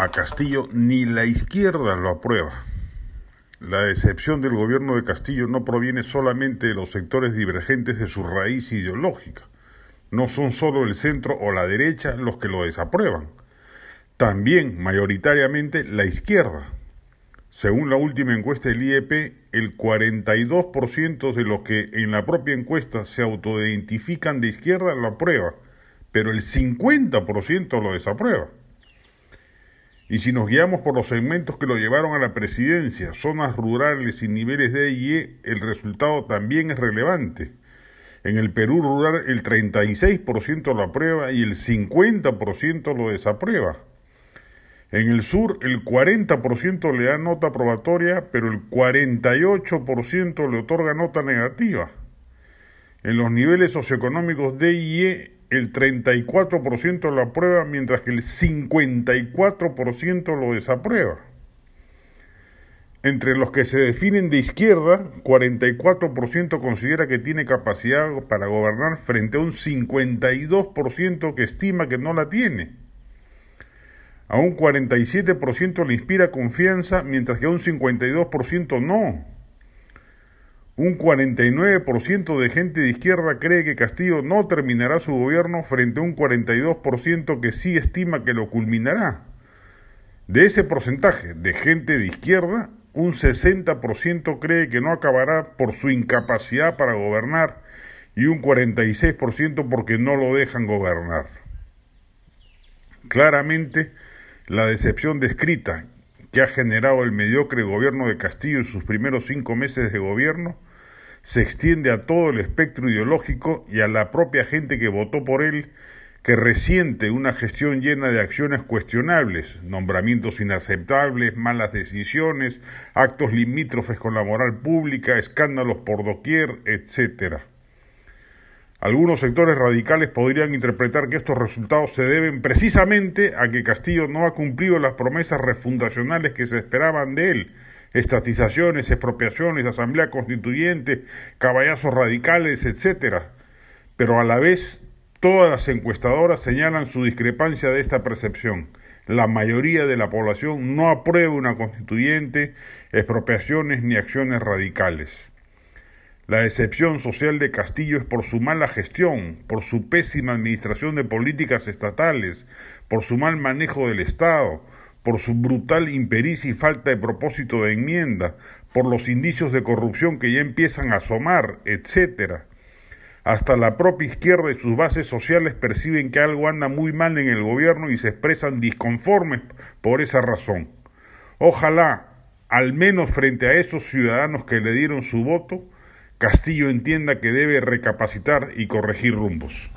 a Castillo ni la izquierda lo aprueba. La decepción del gobierno de Castillo no proviene solamente de los sectores divergentes de su raíz ideológica. No son solo el centro o la derecha los que lo desaprueban. También, mayoritariamente, la izquierda. Según la última encuesta del IEP, el 42% de los que en la propia encuesta se autoidentifican de izquierda lo aprueba, pero el 50% lo desaprueba. Y si nos guiamos por los segmentos que lo llevaron a la presidencia, zonas rurales y niveles de y e, el resultado también es relevante. En el Perú rural el 36% lo aprueba y el 50% lo desaprueba. En el sur el 40% le da nota aprobatoria, pero el 48% le otorga nota negativa. En los niveles socioeconómicos D y el 34% lo aprueba, mientras que el 54% lo desaprueba. Entre los que se definen de izquierda, 44% considera que tiene capacidad para gobernar frente a un 52% que estima que no la tiene. A un 47% le inspira confianza, mientras que a un 52% no. Un 49% de gente de izquierda cree que Castillo no terminará su gobierno frente a un 42% que sí estima que lo culminará. De ese porcentaje de gente de izquierda, un 60% cree que no acabará por su incapacidad para gobernar y un 46% porque no lo dejan gobernar. Claramente, la decepción descrita que ha generado el mediocre gobierno de Castillo en sus primeros cinco meses de gobierno se extiende a todo el espectro ideológico y a la propia gente que votó por él, que resiente una gestión llena de acciones cuestionables, nombramientos inaceptables, malas decisiones, actos limítrofes con la moral pública, escándalos por doquier, etc. Algunos sectores radicales podrían interpretar que estos resultados se deben precisamente a que Castillo no ha cumplido las promesas refundacionales que se esperaban de él, estatizaciones, expropiaciones, asamblea constituyente, caballazos radicales, etcétera. Pero a la vez, todas las encuestadoras señalan su discrepancia de esta percepción. La mayoría de la población no aprueba una constituyente, expropiaciones ni acciones radicales. La decepción social de Castillo es por su mala gestión, por su pésima administración de políticas estatales, por su mal manejo del Estado, por su brutal impericia y falta de propósito de enmienda, por los indicios de corrupción que ya empiezan a asomar, etc. Hasta la propia izquierda y sus bases sociales perciben que algo anda muy mal en el gobierno y se expresan disconformes por esa razón. Ojalá, al menos frente a esos ciudadanos que le dieron su voto, Castillo entienda que debe recapacitar y corregir rumbos.